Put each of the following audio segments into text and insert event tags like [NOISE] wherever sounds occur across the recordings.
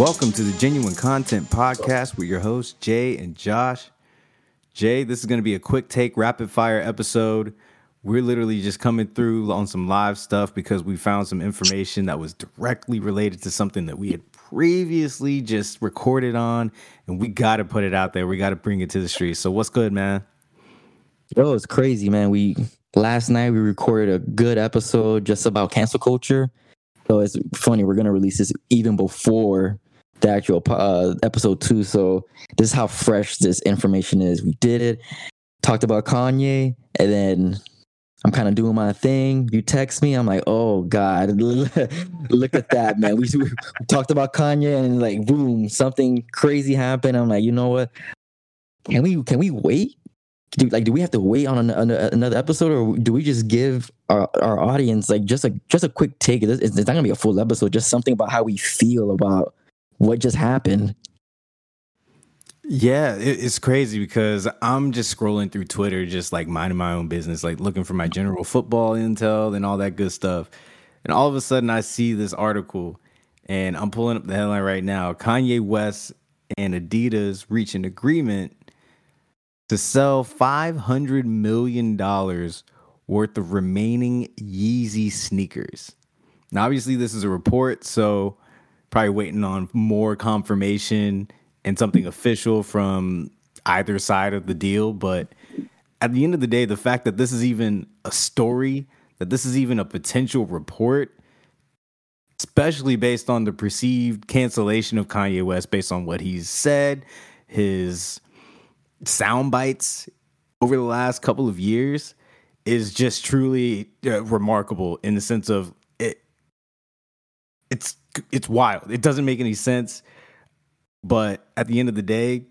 Welcome to the Genuine Kontent Podcast with your hosts, Jay and Josh. Jay, this is going to be a quick take, rapid fire episode. We're literally just coming through on some live stuff because we found some information that was directly related to something that we had previously just recorded on, and we got to put it out there. We got to bring it to the streets. So, what's good, man? Yo, it's crazy, man. We last night we recorded a good episode just about cancel culture. So it's funny. We're gonna release this even before the actual uh, episode two. So this is how fresh this information is. We did it, talked about Kanye, and then I'm kind of doing my thing. You text me, I'm like, oh god, [LAUGHS] look at that, man. We, we talked about Kanye, and like, boom, something crazy happened. I'm like, you know what? Can we can we wait? Do, like, do we have to wait on an, an, another episode, or do we just give our, our audience like just a just a quick take? It's, it's not gonna be a full episode, just something about how we feel about what just happened. Yeah, it's crazy because I'm just scrolling through Twitter, just like minding my own business, like looking for my general football intel and all that good stuff. And all of a sudden, I see this article, and I'm pulling up the headline right now Kanye West and Adidas reach an agreement to sell $500 million worth of remaining Yeezy sneakers. Now, obviously, this is a report, so probably waiting on more confirmation and something official from either side of the deal. But at the end of the day, the fact that this is even a story, that this is even a potential report, especially based on the perceived cancellation of Kanye West based on what he's said, his sound bites over the last couple of years is just truly uh, remarkable in the sense of it's it's wild. It doesn't make any sense. But at the end of the day,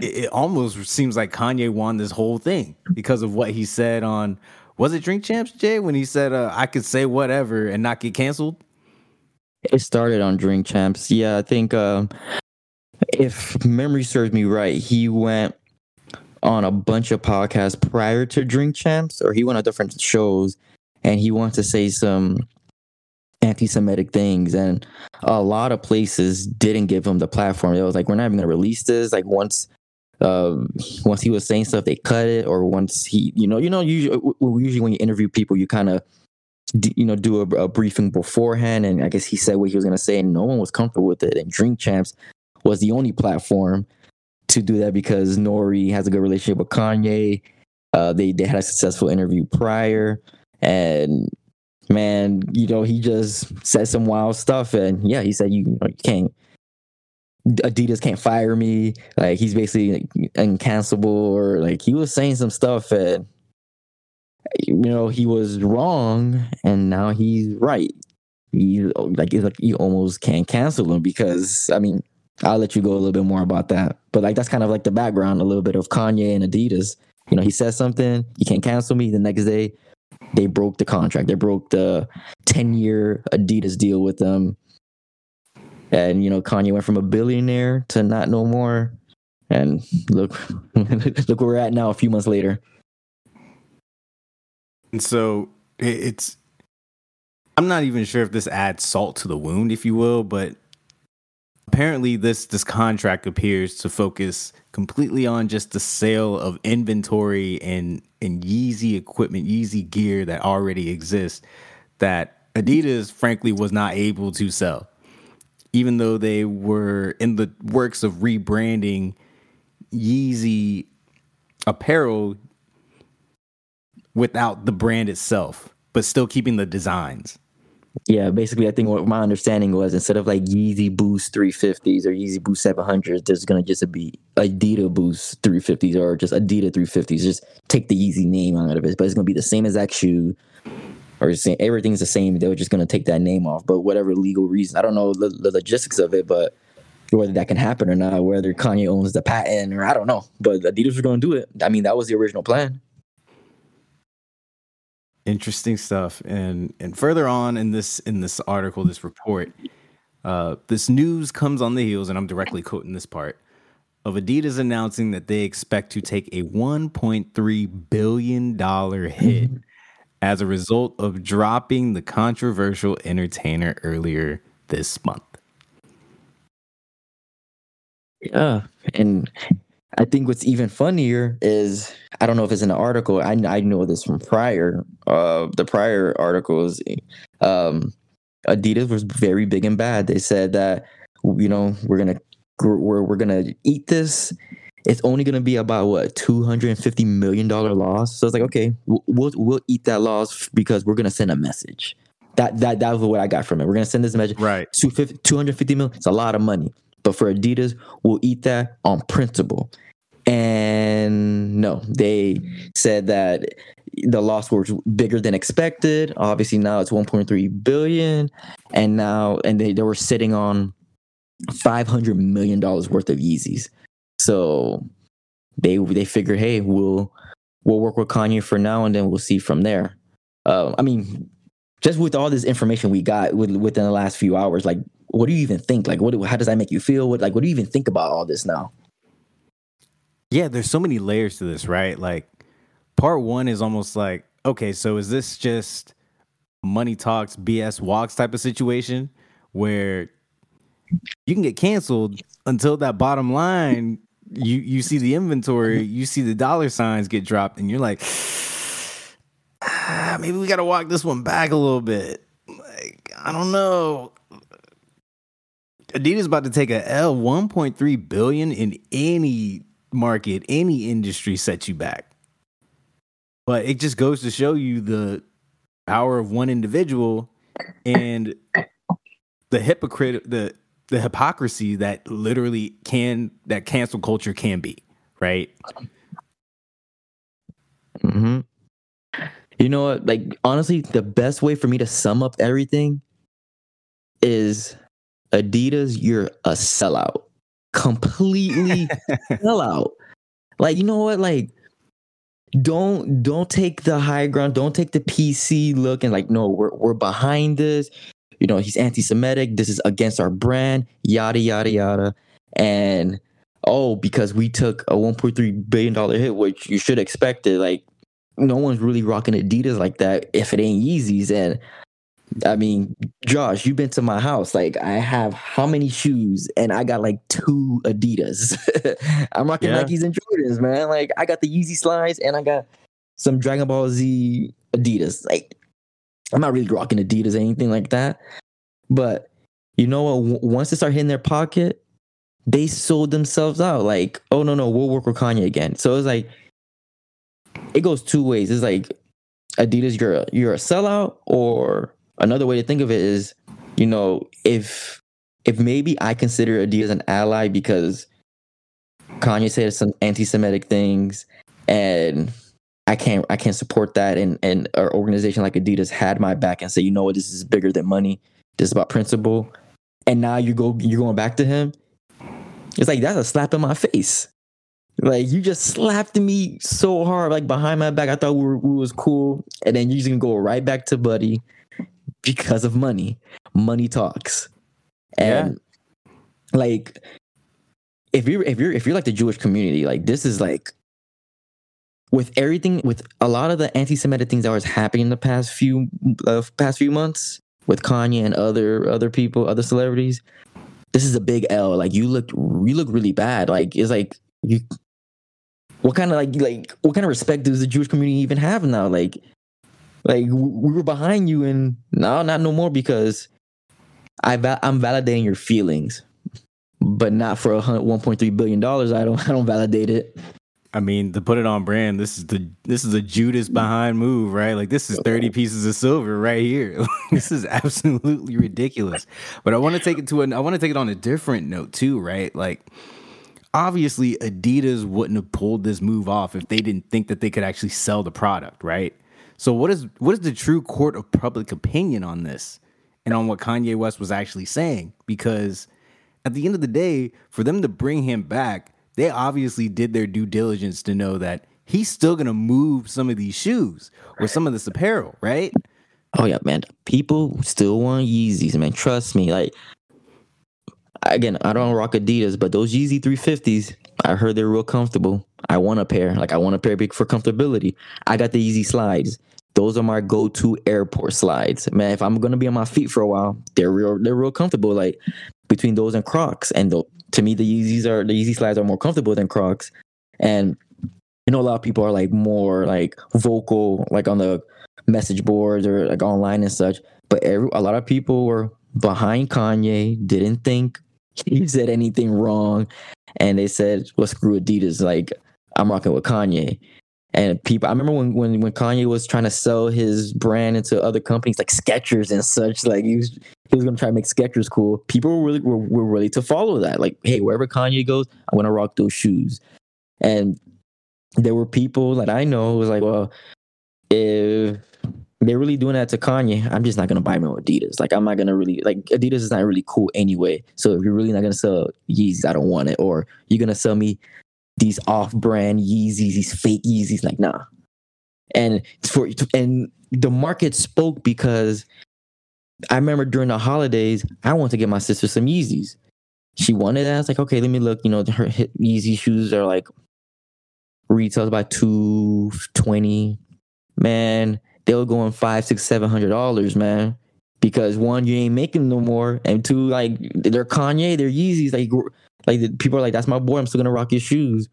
it, it, almost seems like Kanye won this whole thing because of what he said on was it Drink Champs Jay when he said uh, I could say whatever and not get canceled. It started on Drink Champs. Yeah, I think uh, if memory serves me right, he went on a bunch of podcasts prior to Drink Champs, or he went on different shows, and he wants to say some anti-Semitic things, and a lot of places didn't give him the platform. It was like, we're not even to release this. Like once, um, once he was saying stuff, they cut it, or once he, you know, you know, usually, usually when you interview people, you kind of, you know, do a, a, briefing beforehand, and I guess he said what he was to say, and no one was comfortable with it. And Drink Champs was the only platform to do that because N.O.R.E. has a good relationship with Kanye. Uh, they they had a successful interview prior, and man, you know, he just said some wild stuff, and yeah, he said you, you, know, you can't. Adidas can't fire me. Like he's basically uncancelable, or like he was saying some stuff, and you know he was wrong, and now he's right. You like it's like you almost can't cancel him because I mean I'll let you go a little bit more about that, but like that's kind of like the background a little bit of Kanye and Adidas. You know, he says something, you can't cancel me. The next day, they broke the contract. They broke the 10 year Adidas deal with them. And, you know, Kanye went from a billionaire to not no more. And look, [LAUGHS] look where we're at now a few months later. And so it's, I'm not even sure if this adds salt to the wound, if you will, but apparently this this contract appears to focus completely on just the sale of inventory and and Yeezy equipment, Yeezy gear that already exists that Adidas frankly was not able to sell. Even though they were in the works of rebranding Yeezy apparel without the brand itself, but still keeping the designs. Yeah, basically, I think what my understanding was instead of like Yeezy Boost 350s or Yeezy Boost 700s, there's gonna just be Adidas Boost 350s or just Adidas 350s. Just take the Yeezy name out of it, but it's gonna be the same exact shoe, or everything's the same. They were just gonna take that name off, but whatever legal reason, I don't know the, the logistics of it, but whether that can happen or not, whether Kanye owns the patent or I don't know, but Adidas are gonna do it. I mean, that was the original plan interesting stuff. And and further on in this in this article this report uh, this news comes on the heels and i'm directly quoting this part of adidas announcing that they expect to take a 1.3 billion dollar hit as a result of dropping the controversial entertainer earlier this month. Yeah, and I think what's even funnier is I don't know if it's in the article. I I know this from prior uh the prior articles. Um, Adidas was very big and bad. They said that you know we're gonna we're we're gonna eat this. It's only gonna be about what two hundred and fifty million dollar loss. So it's like okay, we'll, we'll we'll eat that loss because we're gonna send a message. That that that was what I got from it. We're gonna send this message. Right. 250 million. It's a lot of money. But for Adidas, we'll eat that on principle. And no, they said that the loss was bigger than expected. Obviously, now it's 1.3 billion, and now and they, they were sitting on 500 million dollars worth of Yeezys. So they they figure, hey, we'll we'll work with Kanye for now, and then we'll see from there. Uh, I mean, just with all this information we got with, within the last few hours, like, what do you even think? Like, what how does that make you feel? What like, what do you even think about all this now? Yeah, there's so many layers to this, right? Like, part one is almost like, okay, so is this just money talks, BS walks type of situation where you can get canceled until that bottom line you you see the inventory, you see the dollar signs get dropped, and you're like, ah, maybe we got to walk this one back a little bit. Like, I don't know. Adidas about to take a L 1.3 billion in any market, any industry sets you back. But it just goes to show you the power of one individual and the hypocrite the the hypocrisy that literally can that cancel culture can be, right? Mm-hmm. You know what? Like honestly, the best way for me to sum up everything is Adidas, you're a sellout. Completely [LAUGHS] sellout. Like, you know what? Like, don't don't take the high ground, don't take the PC look and like, no, we're we're behind this. You know, he's anti-Semitic, this is against our brand, yada yada yada. And oh, because we took a 1.3 billion dollar hit, which you should expect it, like no one's really rocking Adidas like that if it ain't Yeezys. And I mean, Josh, you've been to my house. Like, I have how many shoes, and I got like two Adidas. [LAUGHS] I'm rocking Yeah. Nikes and Jordans, man. Like, I got the Yeezy slides, and I got some Dragon Ball Z Adidas. Like, I'm not really rocking Adidas or anything like that. But you know what? Once they start hitting their pocket, they sold themselves out. Like, oh no, no, we'll work with Kanye again. So it's like, it goes two ways. It's like Adidas, you're a, you're a sellout, or another way to think of it is, you know, if if maybe I consider Adidas an ally because Kanye said some anti-Semitic things, and I can't I can't support that, and and our organization like Adidas had my back and say, you know what, this is bigger than money. This is about principle. And now you go you're going back to him. It's like that's a slap in my face. Like you just slapped me so hard, like behind my back. I thought we, were, we was cool, and then you're just gonna go right back to Buddy because of money. Money talks, and like if you're if you're if you're like the Jewish community, like this is like with everything with a lot of the anti-Semitic things that was happening in the past few uh, past few months with Kanye and other other people, other celebrities. This is a big L. Like you look you look really bad. Like it's like you what kind of like like what kind of respect does the Jewish community even have now? Like like we were behind you and now not no more because I va- I'm validating your feelings, but not for a hun- 1.3 billion dollars. I don't [LAUGHS] I don't validate it. I mean, to put it on brand, this is the this is a Judas behind move, right? Like this is 30 pieces of silver right here. [LAUGHS] this is absolutely ridiculous. But I want to take it to an I want to take it on a different note too, right? Like obviously Adidas wouldn't have pulled this move off if they didn't think that they could actually sell the product, right? So what is what is the true court of public opinion on this and on what Kanye West was actually saying? Because at the end of the day, for them to bring him back, they obviously did their due diligence to know that he's still gonna move some of these shoes or some of this apparel, right? Oh yeah, man. People still want Yeezys, man. Trust me. Like again, I don't rock Adidas, but those Yeezy 350s, I heard they're real comfortable. I want a pair. Like I want a pair big for comfortability. I got the Yeezy slides. Those are my go-to airport slides. Man, if I'm gonna be on my feet for a while, they're real they're real comfortable. Like between those and Crocs. And the, to me, the Yeezys are the Yeezy slides are more comfortable than Crocs. And you know, a lot of people are like more like vocal, like on the message boards or like online and such. But every, a lot of people were behind Kanye, didn't think he said anything wrong, and they said, "Well, screw Adidas." Like I'm rocking with Kanye. And people, I remember when, when when Kanye was trying to sell his brand into other companies like Skechers and such. Like he was he was gonna try to make Skechers cool. People were really were, were ready to follow that. Like, hey, wherever Kanye goes, I'm gonna rock those shoes. And there were people that I know who was like, well, if they're really doing that to Kanye, I'm just not gonna buy no Adidas. Like I'm not gonna really like Adidas is not really cool anyway. So if you're really not gonna sell Yeezys, I don't want it. Or you're gonna sell me these off-brand Yeezys, these fake Yeezys, like nah. And for and the market spoke because I remember during the holidays, I wanted to get my sister some Yeezys. She wanted that. I was like, okay, let me look. You know, her Yeezy shoes are like retails about two twenty. Man, they were going five, six, seven hundred dollars, man. Because one, you ain't making no more, and two, like they're Kanye, they're Yeezys. Like, like people are like, "That's my boy. I'm still gonna rock his shoes."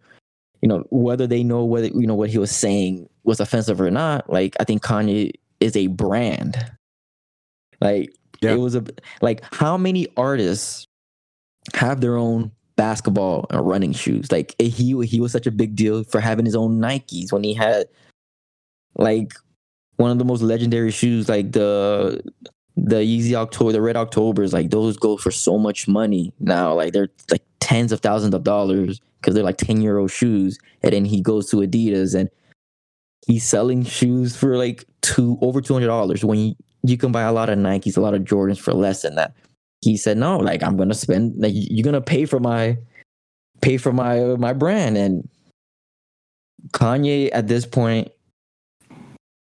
You know, whether they know whether you know what he was saying was offensive or not. Like, I think Kanye is a brand. Like, yeah. it was a like how many artists have their own basketball and running shoes? Like, he he was such a big deal for having his own Nikes when he had like one of the most legendary shoes, like the the Yeezy October, the Red Octobers, like those go for so much money now. Like they're like tens of thousands of dollars because they're like 10 year old shoes. And then he goes to Adidas and he's selling shoes for like two over two hundred dollars when you, you can buy a lot of Nikes, a lot of Jordans for less than that. He said, No, like I'm gonna spend like you're gonna pay for my pay for my my brand. And Kanye at this point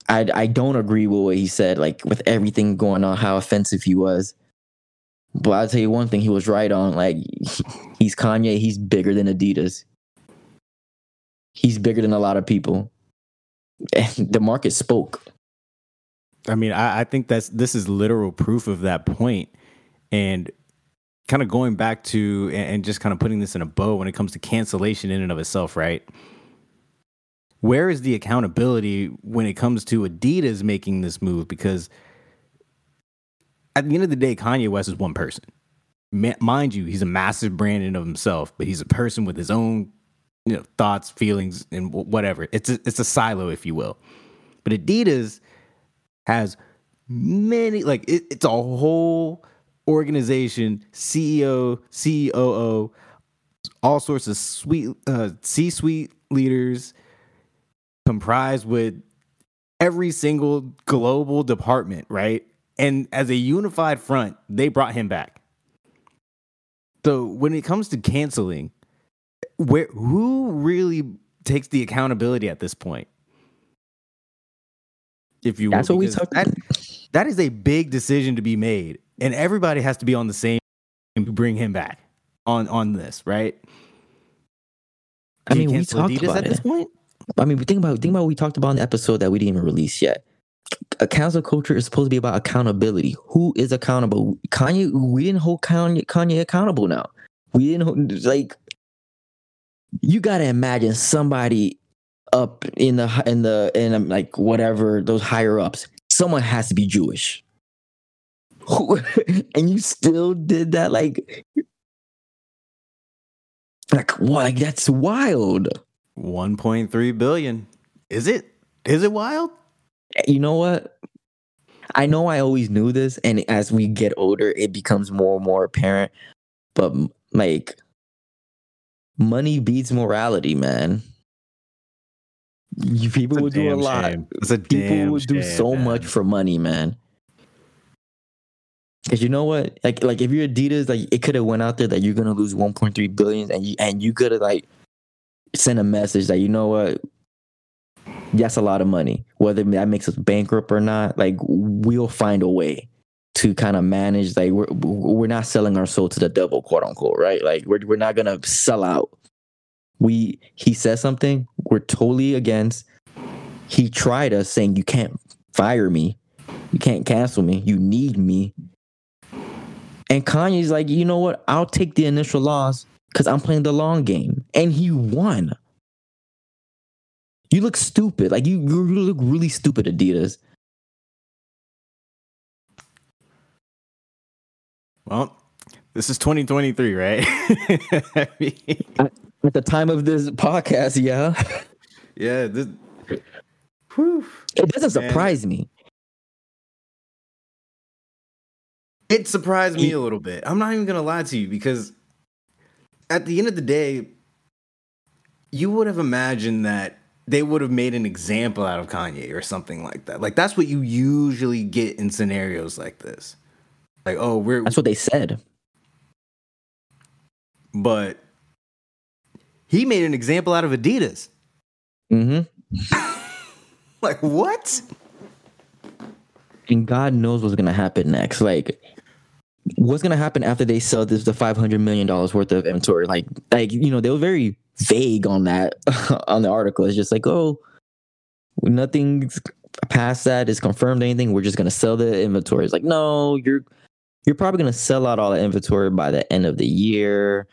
I I don't agree with what he said. Like with everything going on, how offensive he was. But I'll tell you one thing, he was right on. Like [LAUGHS] he's Kanye. He's bigger than Adidas. He's bigger than a lot of people. And the market spoke. I mean, I, I think that's this is literal proof of that point. And kind of going back to and, just kind of putting this in a bow when it comes to cancellation in and of itself, right? Where is the accountability when it comes to Adidas making this move? Because at the end of the day, Kanye West is one person. mind you, he's a massive brand in of himself, but he's a person with his own you know thoughts, feelings, and whatever. It's a, it's a silo, if you will. But Adidas has many like it, it's a whole organization, CEO, COO, all sorts of sweet uh, C-suite leaders comprised with every single global department, right? And as a unified front, they brought him back. So when it comes to canceling, where who really takes the accountability at this point? If you that's will, what we talk. That, that is a big decision to be made, and everybody has to be on the same to bring him back on on this, right? I mean, we talked Adidas about at it. this point. I mean, think about think about what we talked about in the episode that we didn't even release yet. A cancel culture is supposed to be about accountability. Who is accountable? Kanye. We didn't hold Kanye, Kanye accountable. Now we didn't hold, like. You gotta imagine somebody up in the in the in um, like whatever those higher ups. Someone has to be Jewish. [LAUGHS] and you still did that, like, like what? Like that's wild. 1.3 billion. Is it? Is it wild? You know what? I know I always knew this, and as we get older, it becomes more and more apparent. But like, money beats morality, man. You, people would do a lot. It's a people would do so man. much for money, man. Cause you know what, like, like if you're Adidas, like it could have went out there that you're gonna lose 1.3 billion, and you and you could have like send a message that you know what? That's a lot of money. Whether that makes us bankrupt or not like we'll find a way to kind of manage like we're we're not selling our soul to the devil quote unquote right? Like we're, we're not gonna sell out. We he says something we're totally against. He tried us saying you can't fire me. You can't cancel me. You need me. And Kanye's like, you know what? I'll take the initial loss because I'm playing the long game. And he won. You look stupid. Like you, you look really stupid, Adidas. Well, this is 2023, right? [LAUGHS] I mean, At the time of this podcast, yeah. yeah. This, whew. It doesn't Man. surprise me. It surprised me a little bit. I'm not even gonna lie to you because at the end of the day, you would have imagined that they would have made an example out of Kanye or something like that. Like that's what you usually get in scenarios like this. Like, oh, we're That's what they said. but he made an example out of Adidas. Mm-hmm. [LAUGHS] Like what? And God knows what's gonna happen next. Like, what's gonna happen after they sell this the five hundred million dollars worth of inventory? Like, like you know, they were very vague on that [LAUGHS] on the article. It's just like, oh, nothing past that is confirmed. Anything? We're just gonna sell the inventory. It's like, no, you're you're probably gonna sell out all the inventory by the end of the year.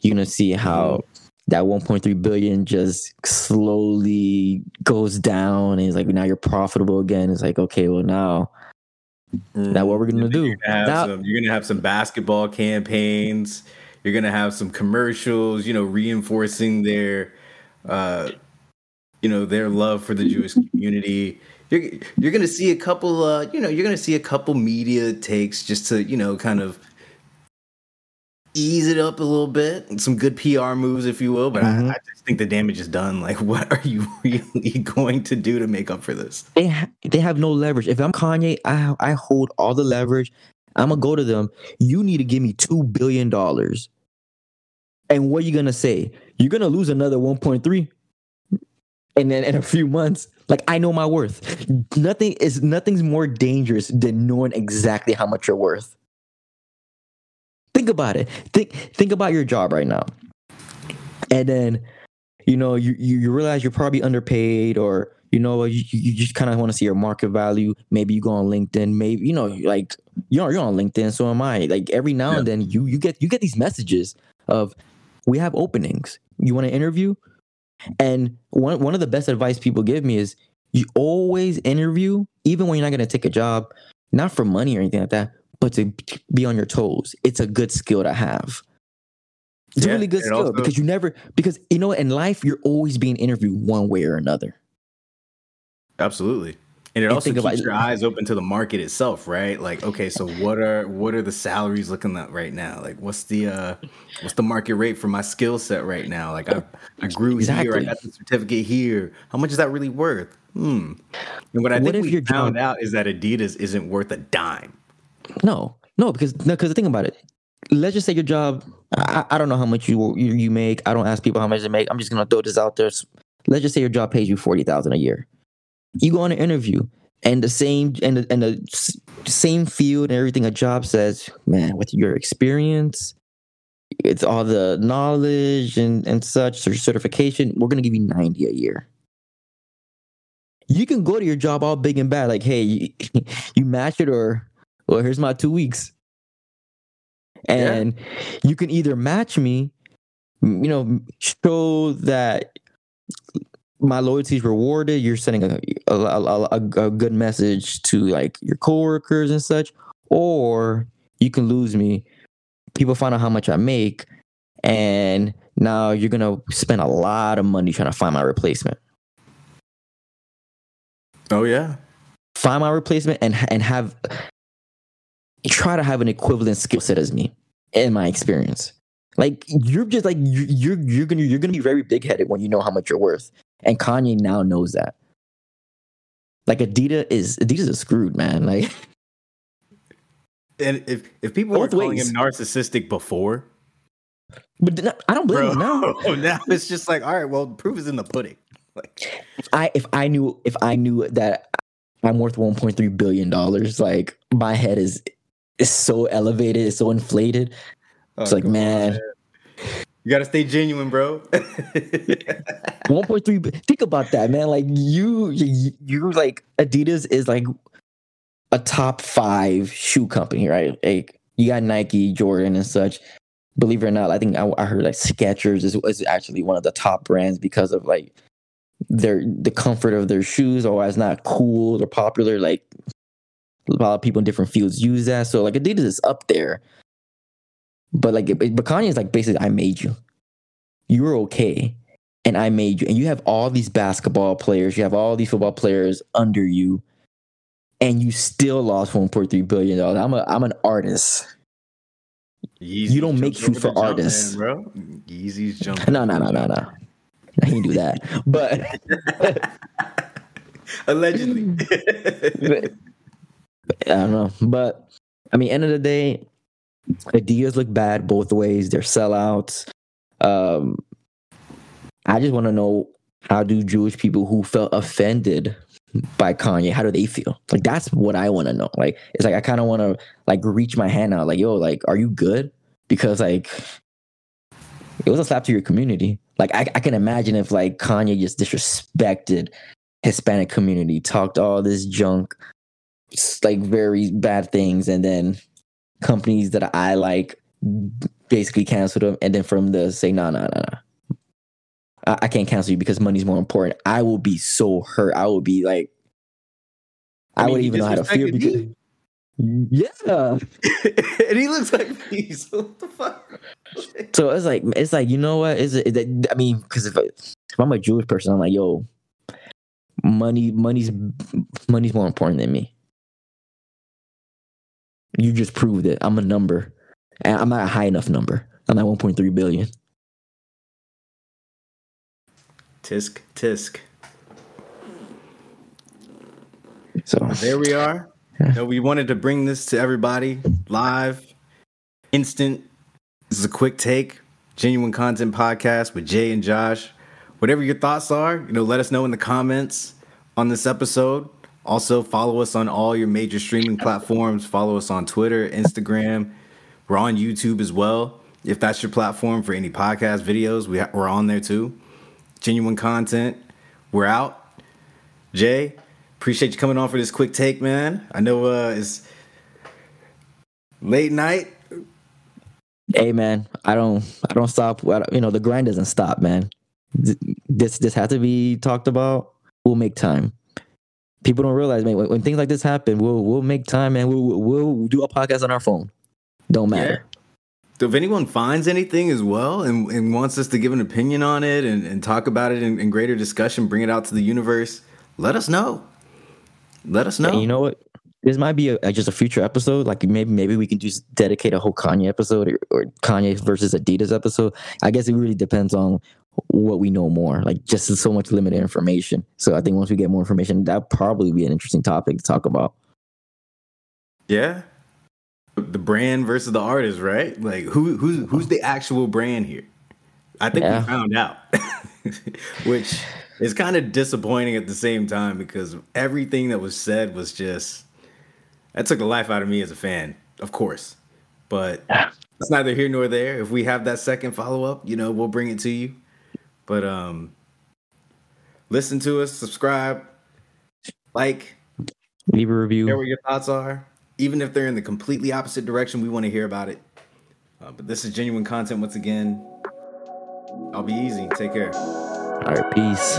You're gonna see how mm-hmm. that 1.3 billion just slowly goes down and it's like now you're profitable again it's like okay well now now what we're gonna do You're gonna, Now- some, you're gonna have some basketball campaigns. You're gonna have some commercials. You know, reinforcing their, uh, you know, their love for the Jewish [LAUGHS] community. You're you're gonna see a couple. Uh, you know, you're gonna see a couple media takes just to you know kind of ease it up a little bit. and Some good PR moves, if you will. But Mhm. I, I just think the damage is done. Like, [LAUGHS] what are you [LAUGHS] really going to do to make up for this? they ha- they have no leverage if i'm kanye i i hold all the leverage i'm gonna go to them you need to give me 2 billion dollars and what are you gonna say you're gonna lose another 1.3 and then in a few months like i know my worth nothing is nothing's more dangerous than knowing exactly how much you're worth think about it. Think think about your job right now. And then you know you you, realize you're probably underpaid or you know you, you just kind of want to see your market value. Maybe you go on linkedin. Maybe you know like you're, you're on linkedin so am i. Like every now and then you you get you get these messages of we have openings. You want to interview? And one, one of the best advice people give me is you always interview even when you're not going to take a job. Not for money or anything like that but to be on your toes it's a good skill to have it's Yeah, a really good skill also- because you never because you know in life you're always being interviewed one way or another Absolutely. And it And also keeps about- your eyes open to the market itself, right? Like, okay, so what are what are the salaries looking at right now? Like, what's the uh what's the market rate for my skill set right now? Like, I I grew here, I got the certificate here. How much is that really worth? Hmm. And what I What think we found job- out is that Adidas isn't worth a dime. No, no, because no, because think about it. Let's just say your job. I, I don't know how much you, you you make. I don't ask people how much they make. I'm just gonna throw this out there. Let's just say your job pays you forty thousand a year. You go on an interview, and the same and the, and the same field and everything a job says, man, with your experience, it's all the knowledge and and such or certification. We're gonna give you ninety a year. You can go to your job all big and bad, like, hey, you, [LAUGHS] you match it or well, here's my two weeks. Yeah. And you can either match me, you know, show that my loyalty is rewarded. You're sending a, a, a, a, a good message to like your coworkers and such, or you can lose me. People find out how much I make, and now you're gonna spend a lot of money trying to find my replacement. Oh yeah. find my replacement and and have try to have an equivalent skill set as me in my experience. Like you're just like you're you're, gonna you're gonna be very big-headed when you know how much you're worth. And kanye now knows that. Like adidas is adidas is screwed man. Like And if if people were calling ways. him narcissistic before, but th- i don't blame bro, him now [LAUGHS] now it's just like, all right, well, proof is in the pudding. [LAUGHS] Like, if i if i knew if i knew that i'm worth 1.3 billion dollars like my head is is so elevated it's so inflated oh, it's oh, like come on, man You gotta stay genuine, bro. [LAUGHS] 1.3 think about that man like you you you're like adidas is like a top five shoe company right like you got Nike, Jordan, and such. Believe it or not, I think I, I heard like Skechers is, is actually one of the top brands because of like their the comfort of their shoes. Or it's not cool, they're popular. Like a lot of people in different fields use that. So like Adidas is up there. But like, but Kanye is like basically, I made you. You're okay, and I made you. And you have all these basketball players, you have all these football players under you, and you still lost 1.3 billion dollars. I'm a I'm an artist. Yeezy You don't make shoes for artists. man, bro. Yeezy's [LAUGHS] jumping. No, no, no, no, no. I can't do that. But [LAUGHS] Allegedly. [LAUGHS] I don't know. But I mean, end of the day, Adidas look bad both ways. They're sellouts. Um, I just want to know how do Jewish people who felt offended by Kanye, how do they feel? Like that's what I want to know. Like it's like I kind of want to like reach my hand out, like yo, like are you good? Because like it was a slap to your community. Like I, I can imagine if like Kanye just disrespected Hispanic community, talked all this junk, like very bad things, and then companies that I like basically canceled them, and then from the say no no no no, I, I can't cancel you because money's more important. I will be so hurt. I would be like, I, mean, wouldn't even know how to feel because yeah. [LAUGHS] and he looks like me. So what the fuck? [LAUGHS] So it's like it's like you know what is it? I mean, because if, I- if I'm a Jewish person, I'm like, yo, money, money's money's more important than me. You just proved it. I'm a number, and I'm not a high enough number. I'm at 1.3 billion. Tisk tisk. So There we are. Yeah. So we wanted to bring this to everybody live, instant. This is a quick take, genuine kontent podcast with Jay and Josh. Whatever your thoughts are, you know, let us know in the comments on this episode. Also, follow us on all your major streaming platforms. Follow us on Twitter, Instagram. We're on YouTube as well. If that's your platform for any podcast videos, we ha- we're on there too. Genuine Kontent. We're out. Jay, appreciate you coming on for this quick take, man. I know uh, it's late night. hey man, I don't I don't stop. You know the grind doesn't stop, man. This this has to be talked about. We'll make time. People don't realize, man. When, when things like this happen, we'll we'll make time, man. We'll we'll do a podcast on our phone. Don't matter. So if anyone finds anything as well and, and wants us to give an opinion on it and, and talk about it in, in greater discussion, bring it out to the universe, let us know. Let us know. And you know what? This might be a, a- just a future episode. Like maybe maybe we can just dedicate a whole Kanye episode or, or Kanye versus Adidas episode. I guess it really depends on what we know more. Like just so much limited information. So I think once we get more information, that probably be an interesting topic to talk about. yeah. The brand versus the artist, right? Like who who's who's the actual brand here? I think Yeah. we found out. [LAUGHS] Which is kind of disappointing at the same time because everything that was said was just that took the life out of me as a fan, of course. But it's neither here nor there. If we have that second follow up, you know, we'll bring it to you. But um listen to us, subscribe, like, Leave a review. hear what your thoughts are. Even if they're in the completely opposite direction, we want to hear about it. Uh, but this is genuine kontent once again. I'll be easy. Take care. All right, peace.